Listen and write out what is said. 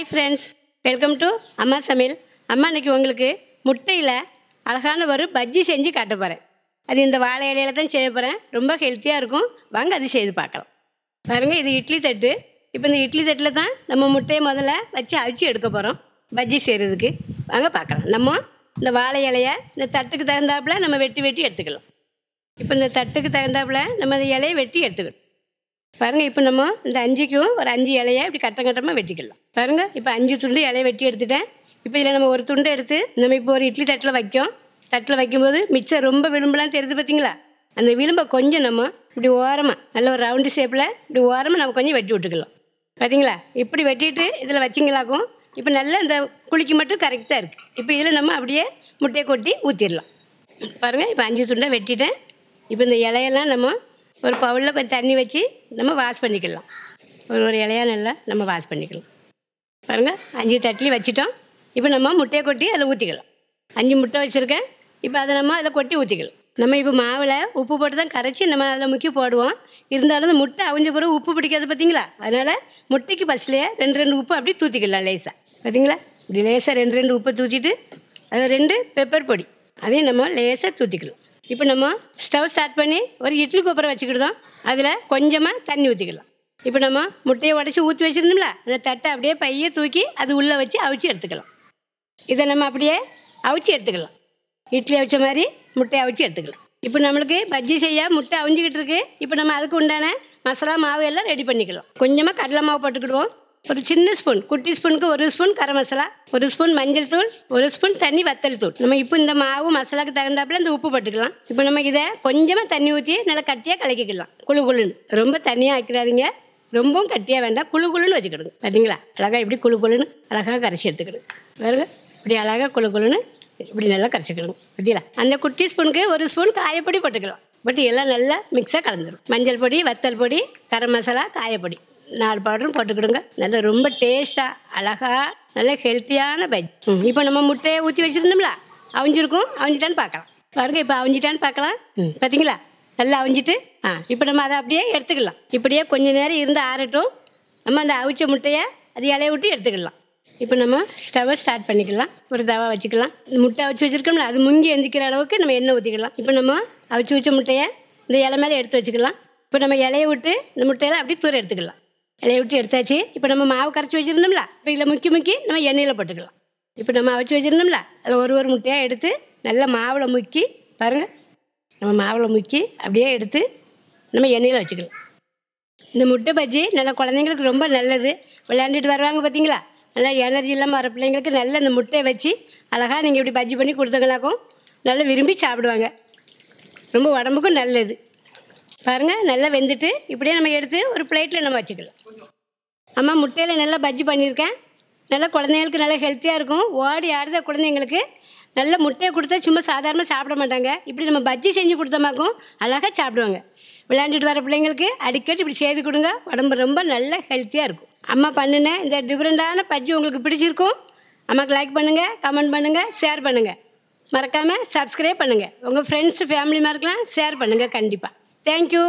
Hi friends welcome to அம்மா சமையல் அம்மா இன்னைக்கு உங்களுக்கு முட்டையில் அழகான ஒரு பஜ்ஜி செஞ்சு காட்ட போகிறேன் அது இந்த வாழை இலையில தான் செய்ய போகிறேன் ரொம்ப ஹெல்த்தியாக இருக்கும். வாங்க அது செய்து பார்க்கலாம். பாருங்கள் இது இட்லி தட்டு. இப்போ இந்த இட்லி தட்டில் தான் நம்ம முட்டையை முதல்ல வச்சு அவிச்சு எடுக்க போகிறோம் பஜ்ஜி செய்கிறதுக்கு வாங்க பார்க்கலாம். நம்ம இந்த வாழை இலையை இந்த தட்டுக்கு தகுந்தாப்புல நம்ம வெட்டி வெட்டி எடுத்துக்கலாம். இப்போ இந்த தட்டுக்கு தகுந்தாப்புல நம்ம இந்த இலையை வெட்டி எடுத்துக்கணும். பாருங்க இப்போ நம்ம இந்த அஞ்சுக்கும் ஒரு அஞ்சு இலையை இப்படி கட்டம் கட்டமாக வெட்டிக்கலாம். பாருங்க இப்போ அஞ்சு துண்டு இலையை வெட்டி எடுத்துட்டேன். இப்போ இதில் நம்ம ஒரு துண்டை எடுத்து நம்ம இப்போ ஒரு இட்லி தட்டில் வைக்கோம். தட்டில் வைக்கும்போது மிச்சம் ரொம்ப விளிம்புலாம் தெரியுது பார்த்தீங்களா அந்த விளிம்பை கொஞ்சம் நம்ம இப்படி ஓரமாக நல்ல ஒரு ரவுண்டு ஷேப்பில் இப்படி ஓரமாக நம்ம கொஞ்சம் வெட்டி விட்டுக்கலாம். பார்த்தீங்களா இப்படி வெட்டிட்டு இதில் வச்சிங்களாக்கும். இப்போ நல்லா இந்த குளிக்கு மட்டும் கரெக்டாக இருக்குது இப்போ இதில் நம்ம அப்படியே முட்டையை கொட்டி ஊற்றிடலாம் பாருங்கள் இப்போ அஞ்சு துண்டை வெட்டிட்டேன். இப்போ இந்த இலையெல்லாம் நம்ம ஒரு பவுலில் கொஞ்சம் தண்ணி வச்சு நம்ம வாஷ் பண்ணிக்கலாம். ஒரு ஒரு இலையா நல்லா நம்ம வாஷ் பண்ணிக்கலாம். பாருங்கள் அஞ்சு தட்டிலி வச்சுட்டோம். இப்போ நம்ம முட்டையை கொட்டி அதில் ஊற்றிக்கலாம் அஞ்சு முட்டை வச்சுருக்கேன். இப்போ அதை நம்ம அதில் கொட்டி ஊற்றிக்கலாம் நம்ம இப்போ மாவில் உப்பு போட்டு தான் கரைச்சி நம்ம அதில் முக்கி போடுவோம். இருந்தாலும் அந்த முட்டை அவிஞ்ச பிறகு உப்பு பிடிக்காது பார்த்தீங்களா அதனால் முட்டைக்கு ஃபஸ்ட்லேயே ரெண்டு ரெண்டு உப்பு அப்படியே தூற்றிக்கலாம் லேசாக பார்த்தீங்களா இப்படி லேசாக ரெண்டு ரெண்டு உப்பை தூற்றிட்டு அது ரெண்டு பெப்பர் பொடி. அதையும் நம்ம லேசாக தூற்றிக்கலாம் இப்போ நம்ம ஸ்டவ் ஸ்டார்ட் பண்ணி ஒரு இட்லி கொப்பரை வச்சுக்கிடுதோம் அதில் கொஞ்சமாக தண்ணி ஊற்றிக்கலாம் இப்போ நம்ம முட்டையை உடச்சி ஊற்றி வச்சுருந்தோம்ல அந்த தட்டை அப்படியே பையை தூக்கி அது உள்ளே வச்சு அவிச்சு எடுத்துக்கலாம். இதை நம்ம அப்படியே அவிச்சு எடுத்துக்கலாம். இட்லி அவிச்ச மாதிரி முட்டையை அவிச்சு எடுத்துக்கலாம். இப்போ நம்மளுக்கு பஜ்ஜி செய்ய முட்டை அவிஞ்சிக்கிட்டு இருக்கு. இப்போ நம்ம அதுக்கு உண்டான மசாலா மாவு எல்லாம் ரெடி பண்ணிக்கலாம். கொஞ்சமாக கடலை மாவு போட்டுக்கிடுவோம். ஒரு சின்ன ஸ்பூன் குட்டி ஸ்பூனுக்கு ஒரு ஸ்பூன் கரம் மசாலா ஒரு ஸ்பூன் மஞ்சள் தூள் ஒரு ஸ்பூன் தண்ணி வத்தல் தூள். நம்ம இப்போ இந்த மாவு மசாலாக்கு தகுந்தாப்புல இந்த உப்பு போட்டுக்கலாம். இப்போ நம்ம இதை கொஞ்சமாக தண்ணி ஊற்றி நல்லா கட்டியாக கலக்கிக்கலாம். குழு குழுன்னு. ரொம்ப தண்ணியாக ஆக்கிறாதீங்க ரொம்பவும் கட்டியாக வேண்டாம். குழு குழுன்னு வச்சுக்கிடுங்க. பார்த்தீங்களா அழகாக இப்படி குழு குழுன்னு அழகாக கரைச்சி எடுத்துக்கிடுங்க. பாருங்க. இப்படி அழகாக குழு குழுன்னு இப்படி நல்லா கரைச்சிக்கிடுங்க. பார்த்தீங்களா அந்த குட்டி ஸ்பூனுக்கு ஒரு ஸ்பூன் காயப்பொடி போட்டுக்கலாம். பட் எல்லாம் நல்லா மிக்ஸாக கலந்துடும் மஞ்சள் பொடி வத்தல் பொடி கரம் மசாலா காயப்பொடி. நாலு பவுடரும் போட்டுக்கிடுங்க. நல்லா ரொம்ப டேஸ்ட்டாக அழகாக நல்ல ஹெல்த்தியான பஜ் இப்போ நம்ம முட்டையை ஊற்றி வச்சுருந்தோம்ல அவிஞ்சிருக்கும். அவிஞ்சிட்டான்னு பார்க்கலாம். பாருங்க இப்போ அவிஞ்சிட்டான்னு பார்க்கலாம். ம், பார்த்தீங்களா? நல்லா அவிஞ்சிட்டு ஆ இப்போ நம்ம அதை அப்படியே எடுத்துக்கலாம். இப்படியே கொஞ்ச நேரம் இருந்து ஆறட்டும். நம்ம அந்த அவிச்ச முட்டையை அது இலைய விட்டு எடுத்துக்கலாம். இப்போ நம்ம ஸ்டவ்வை ஸ்டார்ட் பண்ணிக்கலாம். ஒரு தவா வச்சுக்கலாம். இந்த முட்டை அவிச்சு வச்சுருக்கோம்ல அது முங்கி எந்திக்கிற அளவுக்கு நம்ம எண்ணெய் ஊற்றிக்கலாம் இப்போ நம்ம அவிச்சு வச்ச முட்டையை இந்த இலை மேலே எடுத்து வச்சுக்கலாம். இப்போ நம்ம இலைய விட்டு இந்த முட்டையெல்லாம் அப்படியே தூர எடுத்துக்கலாம். இலையை விட்டு எடுத்தாச்சு இப்போ நம்ம மாவு கரைச்சி வச்சுருந்தோம்ல இப்போ இதில் முக்கி முக்கி நம்ம எண்ணெயில் போட்டுக்கலாம். இப்போ நம்ம அவச்சு வச்சுருந்தோம்ல அதில் ஒரு ஒரு முட்டையாக எடுத்து நல்லா மாவில் முக்கி பாருங்கள் நம்ம மாவில் முக்கி அப்படியே எடுத்து நம்ம எண்ணெயில் வச்சுக்கலாம். இந்த முட்டை பஜ்ஜி நல்லா குழந்தைங்களுக்கு ரொம்ப நல்லது. விளையாண்டுட்டு வருவாங்க பார்த்தீங்களா நல்லா எனர்ஜி இல்லாமல் வர பிள்ளைங்களுக்கு நல்ல இந்த முட்டையை வச்சு அழகாக நீங்கள் இப்படி பஜ்ஜி பண்ணி கொடுத்தங்கனாக்கும் நல்லா விரும்பி சாப்பிடுவாங்க. ரொம்ப உடம்புக்கும் நல்லது. பாருங்கள் நல்லா வெந்துட்டு இப்படியே நம்ம எடுத்து ஒரு பிளேட்டில் நம்ம வச்சுக்கலாம். அம்மா முட்டையில் நல்லா பஜ்ஜி பண்ணியிருக்கேன் நல்லா குழந்தைங்களுக்கு நல்லா ஹெல்த்தியாக இருக்கும். ஓடி ஆடுத குழந்தைங்களுக்கு. நல்ல முட்டையை கொடுத்தா சும்மா சாதாரணமாக சாப்பிட மாட்டாங்க. இப்படி நம்ம பஜ்ஜி செஞ்சு கொடுத்தோமாக்கும் அழகாக சாப்பிடுவாங்க. விளையாண்டுட்டு வர பிள்ளைங்களுக்கு அடிக்கடி இப்படி செய்து கொடுங்க. உடம்பு ரொம்ப நல்ல ஹெல்த்தியாக இருக்கும். அம்மா பண்ணுனேன் இந்த டிஃப்ரெண்ட்டான பஜ்ஜி உங்களுக்கு பிடிச்சிருக்கும். அம்மாவுக்கு லைக் பண்ணுங்கள் கமெண்ட் பண்ணுங்கள் ஷேர் பண்ணுங்கள் மறக்காமல் சப்ஸ்கிரைப் பண்ணுங்கள் உங்கள் ஃப்ரெண்ட்ஸ் ஃபேமிலி மாதிரிக்கெலாம் ஷேர் பண்ணுங்கள் கண்டிப்பாக தேங்க்யூ